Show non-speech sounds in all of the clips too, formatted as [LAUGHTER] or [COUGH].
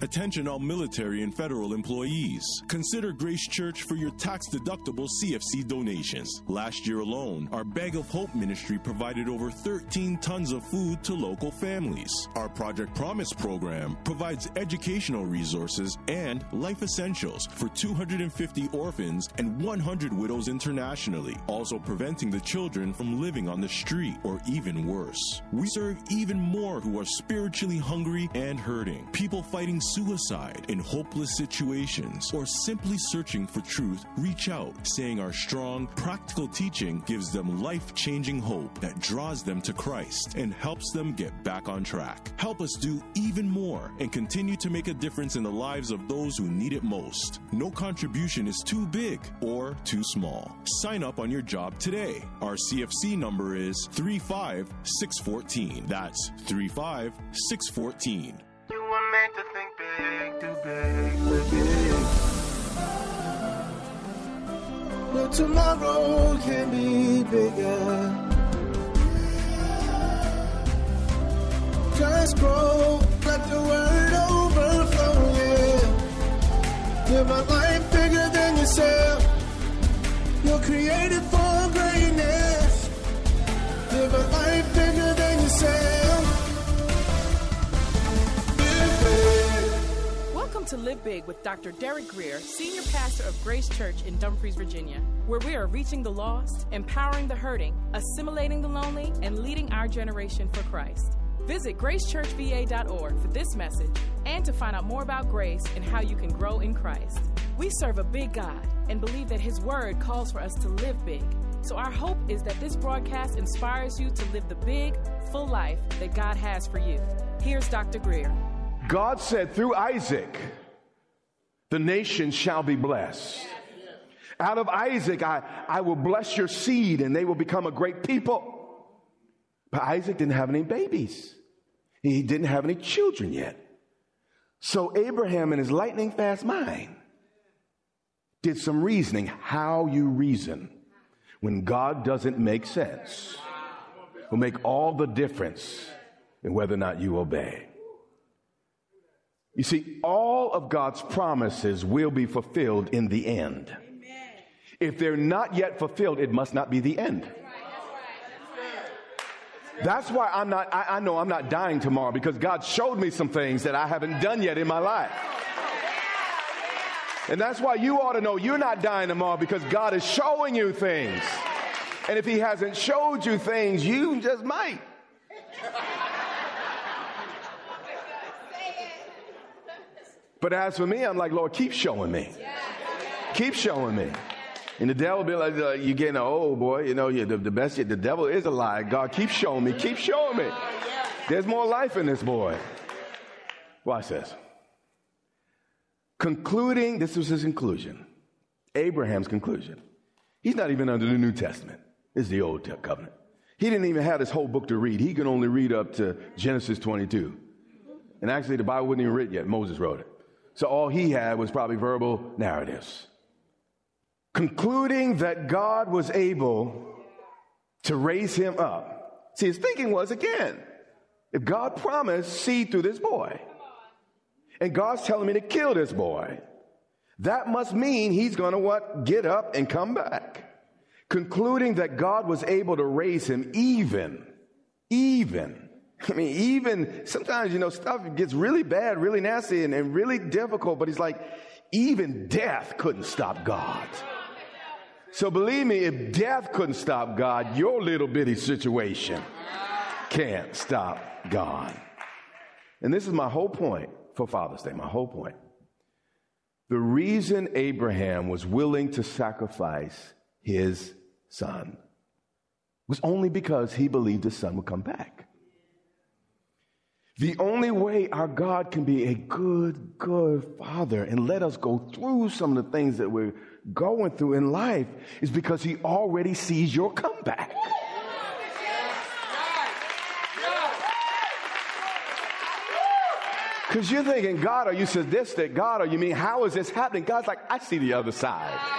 Attention all military and federal employees. Consider Grace Church for your tax deductible CFC donations. Last year alone, our Bag of Hope ministry provided over 13 tons of food to local families. Our Project Promise program provides educational resources and life essentials for 250 orphans and 100 widows internationally, also preventing the children from living on the street or even worse. We serve even more who are spiritually hungry and hurting. People fighting suicide, in hopeless situations, or simply searching for truth, reach out, saying our strong, practical teaching gives them life changing hope that draws them to Christ and helps them get back on track. Help us do even more and continue to make a difference in the lives of those who need it most. No contribution is too big or too small. Sign up on your job today. Our CFC number is 35614. That's 35614. You were to But tomorrow can be bigger. Just grow, let the word overflow, yeah. Live a life bigger than yourself. You're created for to Live Big with Dr. Derek Grier, Senior Pastor of Grace Church in Dumfries, Virginia, where we are reaching the lost, empowering the hurting, assimilating the lonely, and leading our generation for Christ. Visit gracechurchva.org for this message and to find out more about grace and how you can grow in Christ. We serve a big God and believe that His Word calls for us to live big. So, our hope is that this broadcast inspires you to live the big, full life that God has for you. Here's Dr. Grier. God said through Isaac, the nation shall be blessed. Out of Isaac, I, I will bless your seed and they will become a great people. But Isaac didn't have any babies, he didn't have any children yet. So Abraham, in his lightning fast mind, did some reasoning. How you reason when God doesn't make sense will make all the difference in whether or not you obey. You see, all of God's promises will be fulfilled in the end. If they're not yet fulfilled, it must not be the end. That's why I'm not, I, I, know I'm not dying tomorrow because God showed me some things that I haven't done yet in my life. And that's why you ought to know you're not dying tomorrow because God is showing you things. And if He hasn't showed you things, you just might. But as for me, I'm like, Lord, keep showing me. Keep showing me. And the devil be like, uh, you're getting old, boy. You know, the, the best, the devil is a lie. God, keep showing me. Keep showing me. There's more life in this boy. Watch this. Concluding, this was his conclusion. Abraham's conclusion. He's not even under the New Testament. Is the Old Covenant. He didn't even have this whole book to read. He could only read up to Genesis 22. And actually, the Bible wasn't even written yet. Moses wrote it. So all he had was probably verbal narratives. Concluding that God was able to raise him up. See, his thinking was again, if God promised seed through this boy, and God's telling me to kill this boy, that must mean he's going to what? Get up and come back. Concluding that God was able to raise him even, even. I mean, even sometimes, you know, stuff gets really bad, really nasty, and, and really difficult, but he's like, even death couldn't stop God. So believe me, if death couldn't stop God, your little bitty situation can't stop God. And this is my whole point for Father's Day, my whole point. The reason Abraham was willing to sacrifice his son was only because he believed his son would come back. The only way our God can be a good, good father and let us go through some of the things that we're going through in life is because he already sees your comeback. Because you're thinking, God, are you sadistic? God, are you mean, how is this happening? God's like, I see the other side.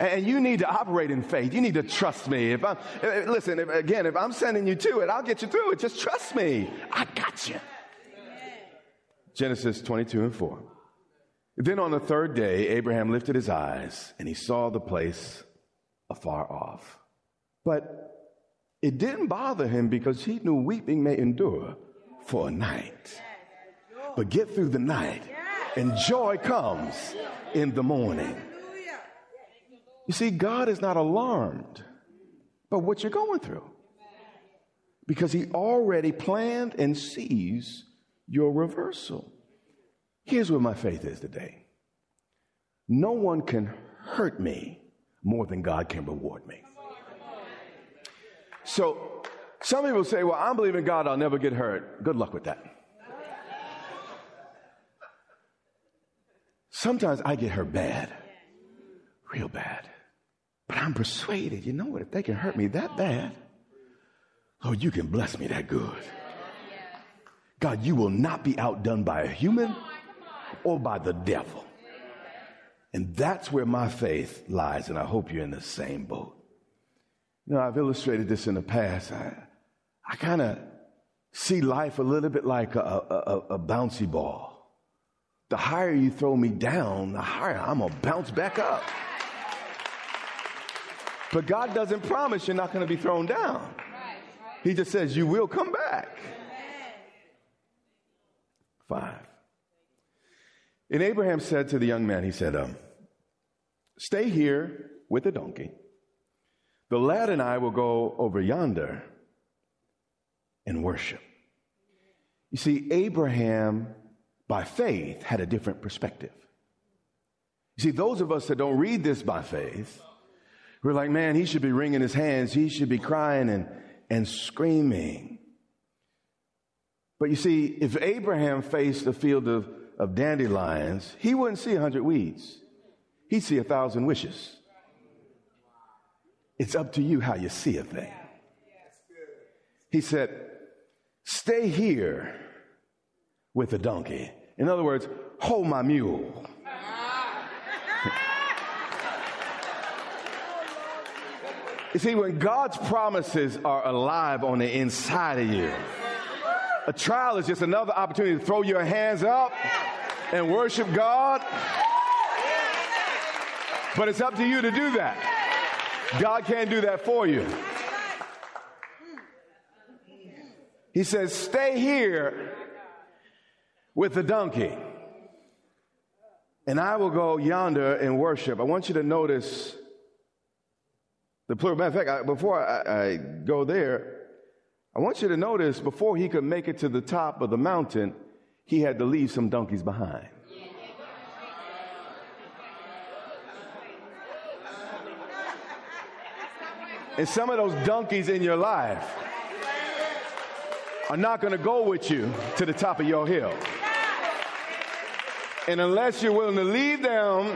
And you need to operate in faith. You need to trust me. If I'm, eh, eh, listen, if, again, if I'm sending you to it, I'll get you through it. Just trust me. I got you. Genesis 22 and 4. Then on the third day, Abraham lifted his eyes and he saw the place afar off. But it didn't bother him because he knew weeping may endure for a night. But get through the night, and joy comes in the morning. You see, God is not alarmed by what you're going through because He already planned and sees your reversal. Here's where my faith is today no one can hurt me more than God can reward me. So, some people say, Well, I'm believing God, I'll never get hurt. Good luck with that. Sometimes I get hurt bad, real bad. But I'm persuaded, you know what? If they can hurt me that bad, Lord, you can bless me that good. God, you will not be outdone by a human or by the devil. And that's where my faith lies, and I hope you're in the same boat. You know, I've illustrated this in the past. I, I kind of see life a little bit like a, a, a, bouncy ball. The higher you throw me down, the higher I'm going to bounce back up. But God doesn't promise you're not going to be thrown down. He just says you will come back. Five. And Abraham said to the young man, he said, um, Stay here with the donkey. The lad and I will go over yonder and worship. You see, Abraham, by faith, had a different perspective. You see, those of us that don't read this by faith, we're like, man, he should be wringing his hands. He should be crying and, and screaming. But you see, if Abraham faced a field of, of dandelions, he wouldn't see a hundred weeds. He'd see a thousand wishes. It's up to you how you see a thing. He said, stay here with the donkey. In other words, hold my mule. [LAUGHS] You see, when God's promises are alive on the inside of you, a trial is just another opportunity to throw your hands up and worship God. But it's up to you to do that. God can't do that for you. He says, Stay here with the donkey, and I will go yonder and worship. I want you to notice the plural. Matter of fact, I, before I, I go there, I want you to notice before he could make it to the top of the mountain, he had to leave some donkeys behind. And some of those donkeys in your life are not going to go with you to the top of your hill. And unless you're willing to leave them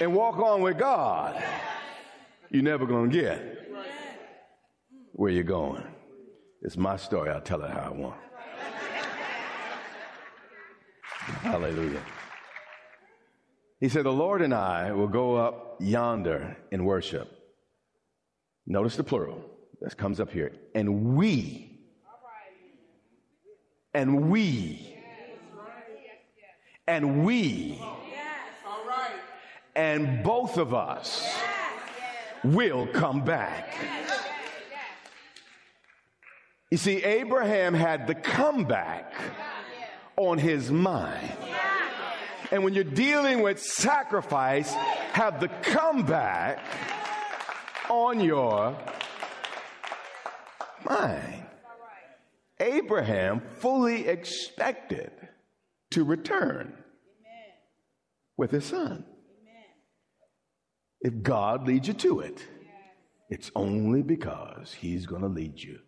and walk on with God, you're never going to get where you're going. It's my story. I'll tell it how I want. Hallelujah. He said, The Lord and I will go up yonder in worship. Notice the plural. That comes up here. And we. And we. And we. And both of us will come back. You see, Abraham had the comeback on his mind. And when you're dealing with sacrifice, have the comeback on your mind. Abraham fully expected to return with his son if God leads you to it, it's only because He's going to lead you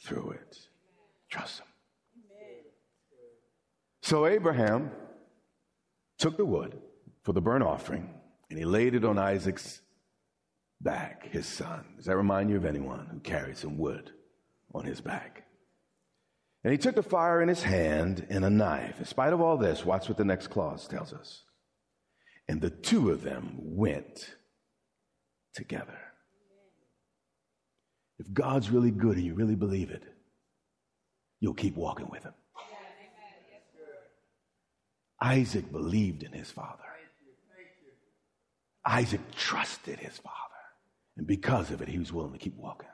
through it. Trust him. So Abraham took the wood for the burnt offering and he laid it on Isaac's back, his son. Does that remind you of anyone who carried some wood on his back? And he took the fire in his hand and a knife. In spite of all this, watch what the next clause tells us. And the two of them went together. If God's really good and you really believe it, you'll keep walking with him. Isaac believed in his father. Isaac trusted his father. And because of it, he was willing to keep walking.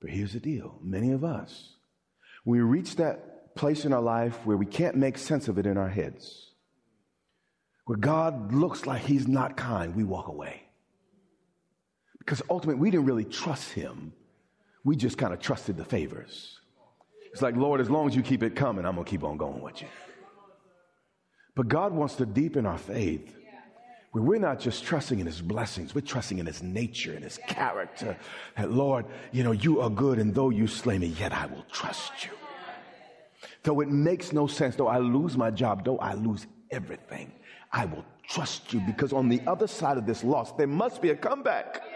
But here's the deal many of us, we reach that place in our life where we can't make sense of it in our heads, where God looks like he's not kind, we walk away. Because ultimately, we didn't really trust him. We just kind of trusted the favors. It's like, Lord, as long as you keep it coming, I'm going to keep on going with you. But God wants to deepen our faith where we're not just trusting in his blessings, we're trusting in his nature and his character. That, Lord, you know, you are good, and though you slay me, yet I will trust you. Though it makes no sense, though I lose my job, though I lose everything, I will trust you because on the other side of this loss, there must be a comeback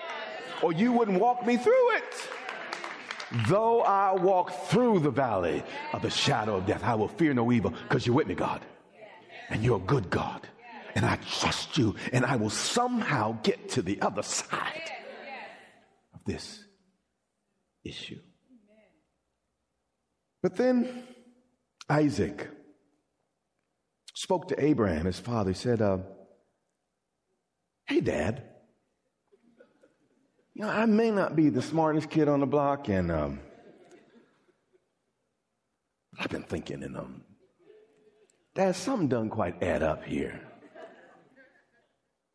or you wouldn't walk me through it. Though I walk through the valley of the shadow of death, I will fear no evil because you're with me, God. And you're a good God. And I trust you, and I will somehow get to the other side of this issue. But then Isaac spoke to Abraham, his father. He said, uh, Hey, Dad, you know, I may not be the smartest kid on the block, and um, I've been thinking, and um, Dad, something doesn't quite add up here.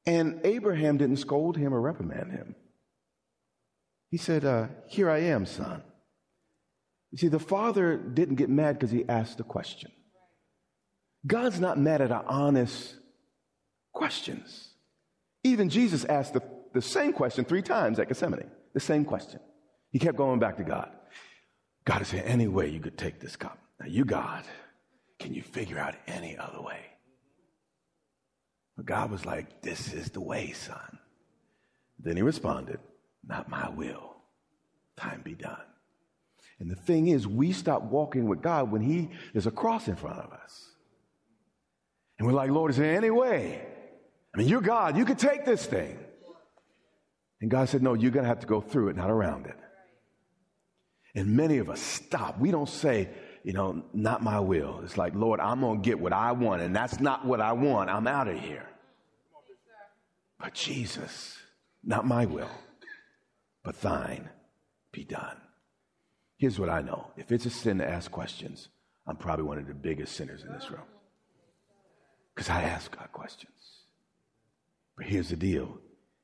And Abraham didn't scold him or reprimand him. He said, uh, Here I am, son. You see, the father didn't get mad because he asked a question. God's not mad at our honest questions. Even Jesus asked the the same question three times at Gethsemane. The same question. He kept going back to God. God is saying, any way you could take this cup. Now, you, God, can you figure out any other way? But God was like, this is the way, son. Then he responded, not my will. Time be done. And the thing is, we stop walking with God when he is a cross in front of us. And we're like, Lord, is there any way? I mean, you're God. You could take this thing. And God said, No, you're going to have to go through it, not around it. And many of us stop. We don't say, you know, not my will. It's like, Lord, I'm going to get what I want, and that's not what I want. I'm out of here. But Jesus, not my will, but thine be done. Here's what I know if it's a sin to ask questions, I'm probably one of the biggest sinners in this room. Because I ask God questions. But here's the deal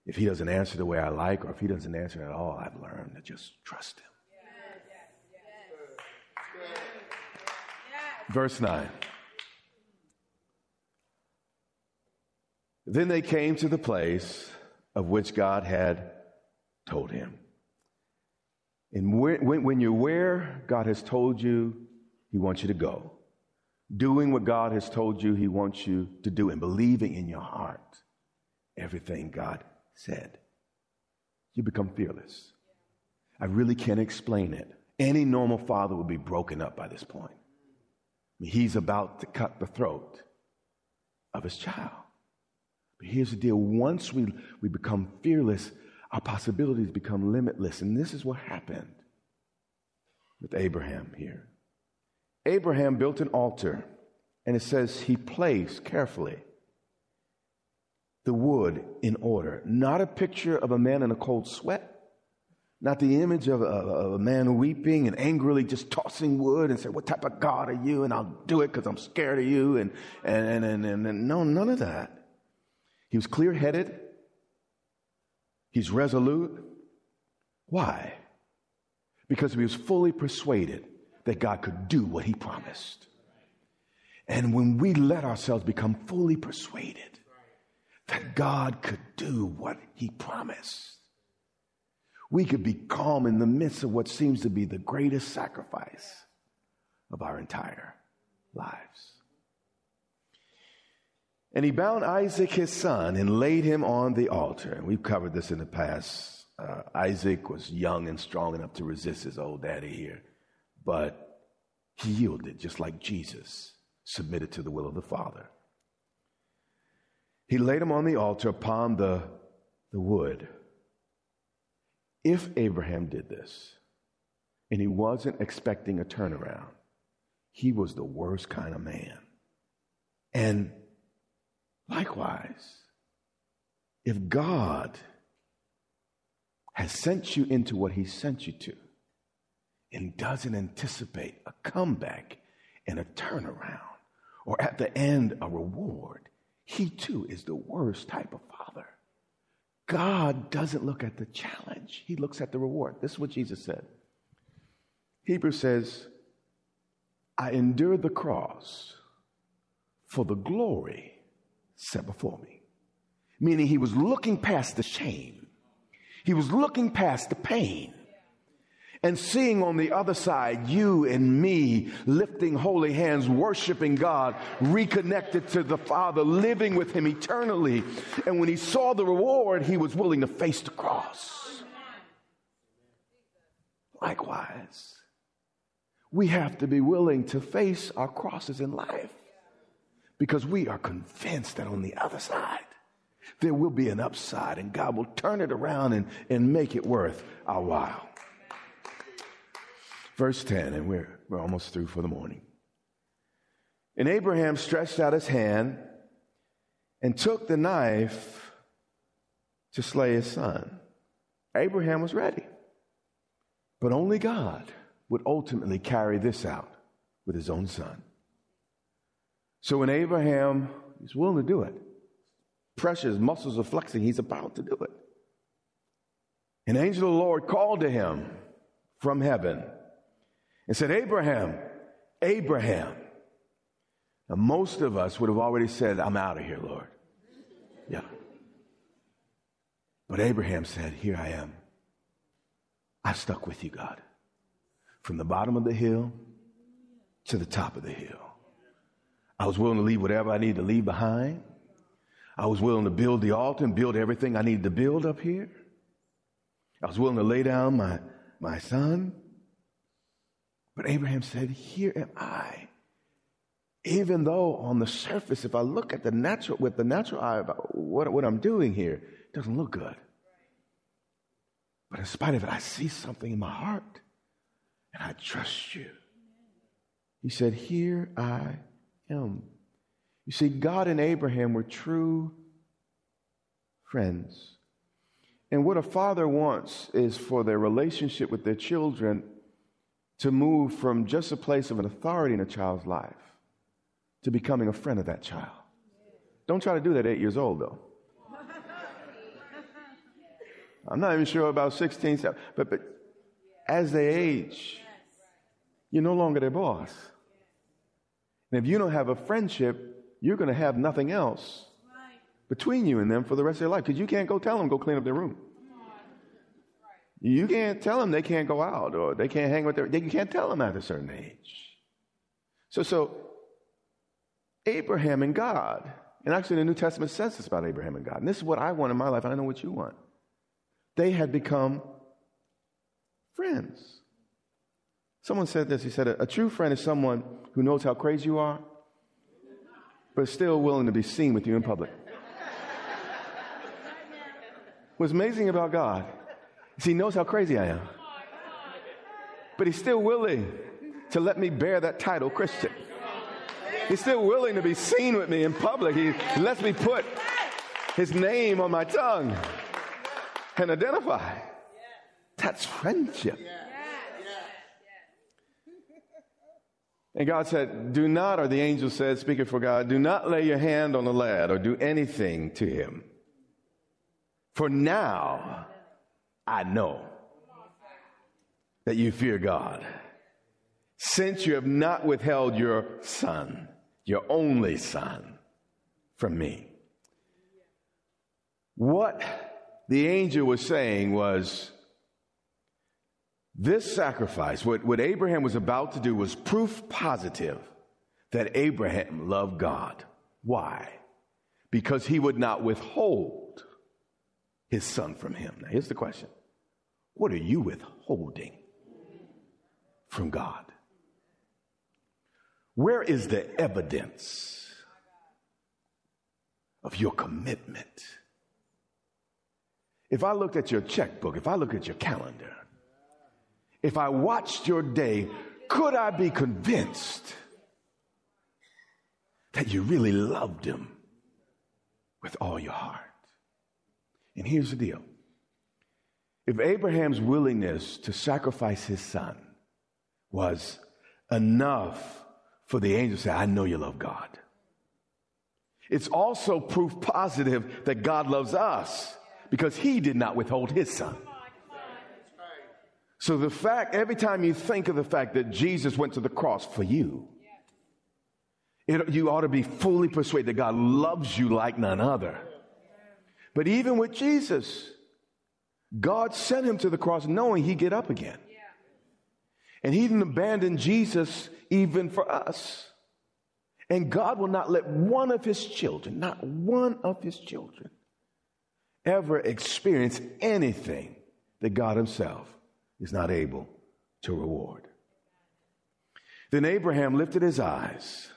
if he doesn't answer the way I like, or if he doesn't answer at all, I've learned to just trust him. Verse 9. Then they came to the place of which God had told him. And when, when, you're where God has told you He wants you to go, doing what God has told you He wants you to do, and believing in your heart everything God said, you become fearless. I really can't explain it. Any normal father would be broken up by this point. I mean, he's about to cut the throat of his child. But here's the deal once we, we become fearless, our possibilities become limitless. And this is what happened with Abraham here. Abraham built an altar, and it says he placed carefully the wood in order. Not a picture of a man in a cold sweat. Not the image of a, of a man weeping and angrily just tossing wood and say, What type of God are you? And I'll do it because I'm scared of you. And, and, and, and, and no, none of that. He was clear headed. He's resolute. Why? Because he was fully persuaded that God could do what he promised. And when we let ourselves become fully persuaded, that God could do what he promised. We could be calm in the midst of what seems to be the greatest sacrifice of our entire lives. And he bound Isaac, his son, and laid him on the altar. And we've covered this in the past. Uh, Isaac was young and strong enough to resist his old daddy here, but he yielded just like Jesus submitted to the will of the Father. He laid him on the altar upon the, the wood. If Abraham did this, and he wasn't expecting a turnaround, he was the worst kind of man. And likewise, if God has sent you into what he sent you to and doesn't anticipate a comeback and a turnaround or at the end a reward, he too is the worst type of father. God doesn't look at the challenge, he looks at the reward. This is what Jesus said. Hebrews says, I endured the cross for the glory set before me. Meaning he was looking past the shame, he was looking past the pain and seeing on the other side you and me lifting holy hands, worshiping God, reconnected to the Father, living with Him eternally. And when he saw the reward, he was willing to face the cross. Likewise, we have to be willing to face our crosses in life because we are convinced that on the other side, there will be an upside and God will turn it around and, and make it worth our while. Verse 10, and we're, we're almost through for the morning. And Abraham stretched out his hand and took the knife to slay his son. Abraham was ready. But only God would ultimately carry this out with his own son. So when Abraham is willing to do it, pressure, muscles are flexing, he's about to do it. An angel of the Lord called to him from heaven and said, Abraham, Abraham. Now, most of us would have already said, I'm out of here, Lord. Yeah. But Abraham said, Here I am. I stuck with you, God. From the bottom of the hill to the top of the hill. I was willing to leave whatever I needed to leave behind. I was willing to build the altar and build everything I needed to build up here. I was willing to lay down my, my son. But Abraham said, Here am I. Even though on the surface, if I look at the natural, with the natural eye about what, what I'm doing here, it doesn't look good. But in spite of it, I see something in my heart and I trust you. He said, Here I am. You see, God and Abraham were true friends. And what a father wants is for their relationship with their children to move from just a place of an authority in a child's life to becoming a friend of that child. Don't try to do that at eight years old, though. [LAUGHS] I'm not even sure about 16, but, but as they age, you're no longer their boss. And if you don't have a friendship, you're going to have nothing else between you and them for the rest of their life because you can't go tell them, go clean up their room. You can't tell them they can't go out or they can't hang with their, you can't tell them at a certain age. So, so Abraham and God, and actually the New Testament says this about Abraham and God, and this is what I want in my life, and I know what you want. They had become friends. Someone said this, he said, a, a true friend is someone who knows how crazy you are, but still willing to be seen with you in public. [LAUGHS] What's amazing about God he knows how crazy I am. But he's still willing to let me bear that title, Christian. He's still willing to be seen with me in public. He lets me put his name on my tongue and identify. That's friendship. And God said, Do not, or the angel said, speaking for God, do not lay your hand on the lad or do anything to him. For now I know that you fear God, since you have not withheld your son, your only son, from me. What the angel was saying was, This sacrifice, what, what Abraham was about to do, was proof positive that Abraham loved God. Why? Because he would not withhold his son from him. Now, here's the question What are you withholding from God? Where is the evidence of your commitment? If I looked at your checkbook, if I look at your calendar, if I watched your day, could I be convinced that you really loved him with all your heart? And here's the deal if Abraham's willingness to sacrifice his son was enough for the angel to say, I know you love God, it's also proof positive that God loves us because he did not withhold his son. So the fact, every time you think of the fact that Jesus went to the cross for you, it, you ought to be fully persuaded that God loves you like none other. But even with Jesus, God sent him to the cross knowing he'd get up again. And he didn't abandon Jesus even for us. And God will not let one of his children, not one of his children, ever experience anything that God himself is not able to reward. Then Abraham lifted his eyes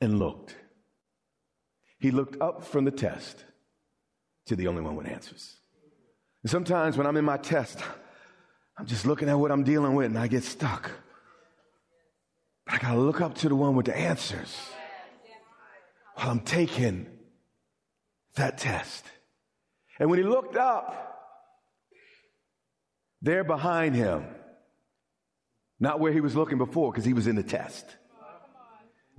and looked. He looked up from the test to the only one with answers. And sometimes when I'm in my test, I'm just looking at what I'm dealing with and I get stuck. But I got to look up to the one with the answers while I'm taking that test. And when he looked up, there behind him, not where he was looking before because he was in the test.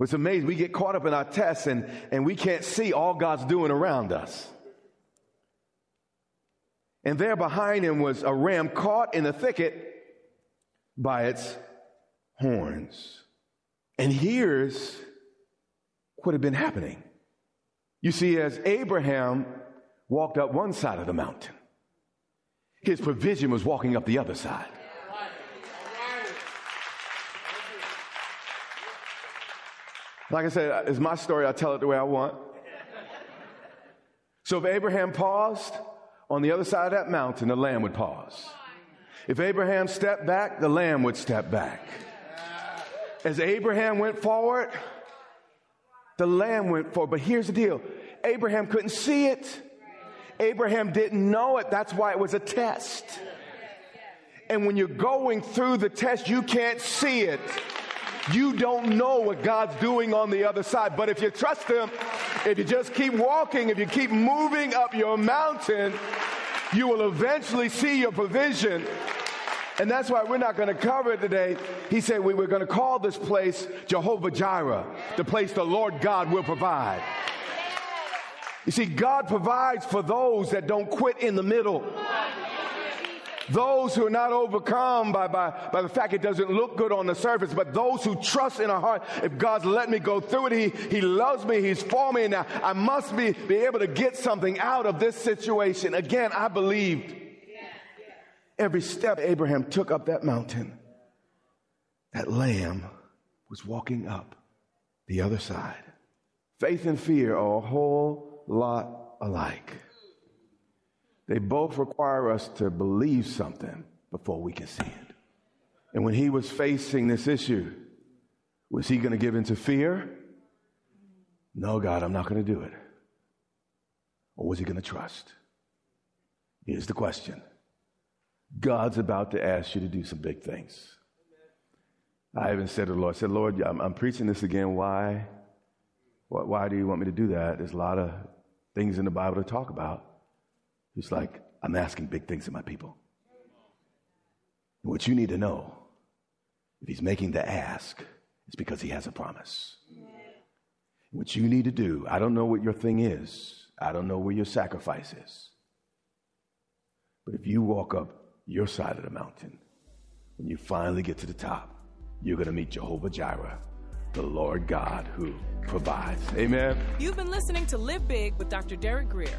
It's amazing. We get caught up in our tests and, and we can't see all God's doing around us. And there behind him was a ram caught in the thicket by its horns. And here's what had been happening. You see, as Abraham walked up one side of the mountain, his provision was walking up the other side. Like I said, it's my story. I tell it the way I want. So if Abraham paused on the other side of that mountain, the lamb would pause. If Abraham stepped back, the lamb would step back. As Abraham went forward, the lamb went forward. But here's the deal Abraham couldn't see it. Abraham didn't know it. That's why it was a test. And when you're going through the test, you can't see it. You don't know what God's doing on the other side. But if you trust Him, if you just keep walking, if you keep moving up your mountain, you will eventually see your provision. And that's why we're not going to cover it today. He said we were going to call this place Jehovah Jireh, the place the Lord God will provide. You see, God provides for those that don't quit in the middle. Those who are not overcome by, by, by the fact it doesn't look good on the surface, but those who trust in our heart, if God's let me go through it, He, he loves me, He's for me, and I, I must be, be able to get something out of this situation. Again, I believed every step Abraham took up that mountain, that lamb was walking up the other side. Faith and fear are a whole lot alike. They both require us to believe something before we can see it. And when he was facing this issue, was he going to give into fear? No, God, I'm not going to do it. Or was he going to trust? Here's the question God's about to ask you to do some big things. I even said to the Lord, I said, Lord, I'm, I'm preaching this again. Why? Why do you want me to do that? There's a lot of things in the Bible to talk about. He's like, I'm asking big things of my people. And what you need to know, if he's making the ask, it's because he has a promise. What you need to do, I don't know what your thing is. I don't know where your sacrifice is. But if you walk up your side of the mountain, when you finally get to the top, you're going to meet Jehovah Jireh, the Lord God who provides. Amen. You've been listening to Live Big with Dr. Derek Grier.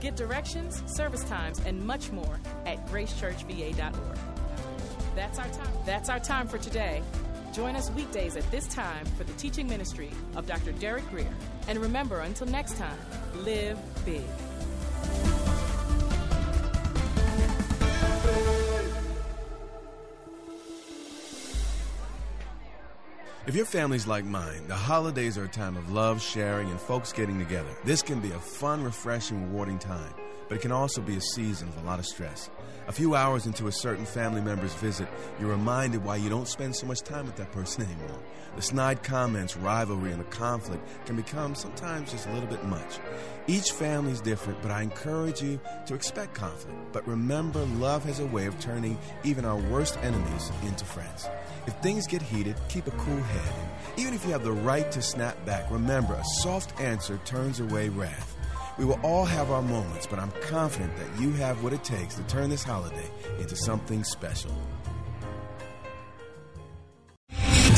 Get directions, service times, and much more at gracechurchva.org. That's our time. That's our time for today. Join us weekdays at this time for the teaching ministry of Dr. Derek Grier. And remember, until next time, live big. If your family's like mine, the holidays are a time of love, sharing, and folks getting together. This can be a fun, refreshing, rewarding time, but it can also be a season of a lot of stress. A few hours into a certain family member's visit, you're reminded why you don't spend so much time with that person [LAUGHS] anymore. The snide comments, rivalry, and the conflict can become sometimes just a little bit much. Each family is different, but I encourage you to expect conflict. But remember, love has a way of turning even our worst enemies into friends. If things get heated, keep a cool head. Even if you have the right to snap back, remember a soft answer turns away wrath. We will all have our moments, but I'm confident that you have what it takes to turn this holiday into something special.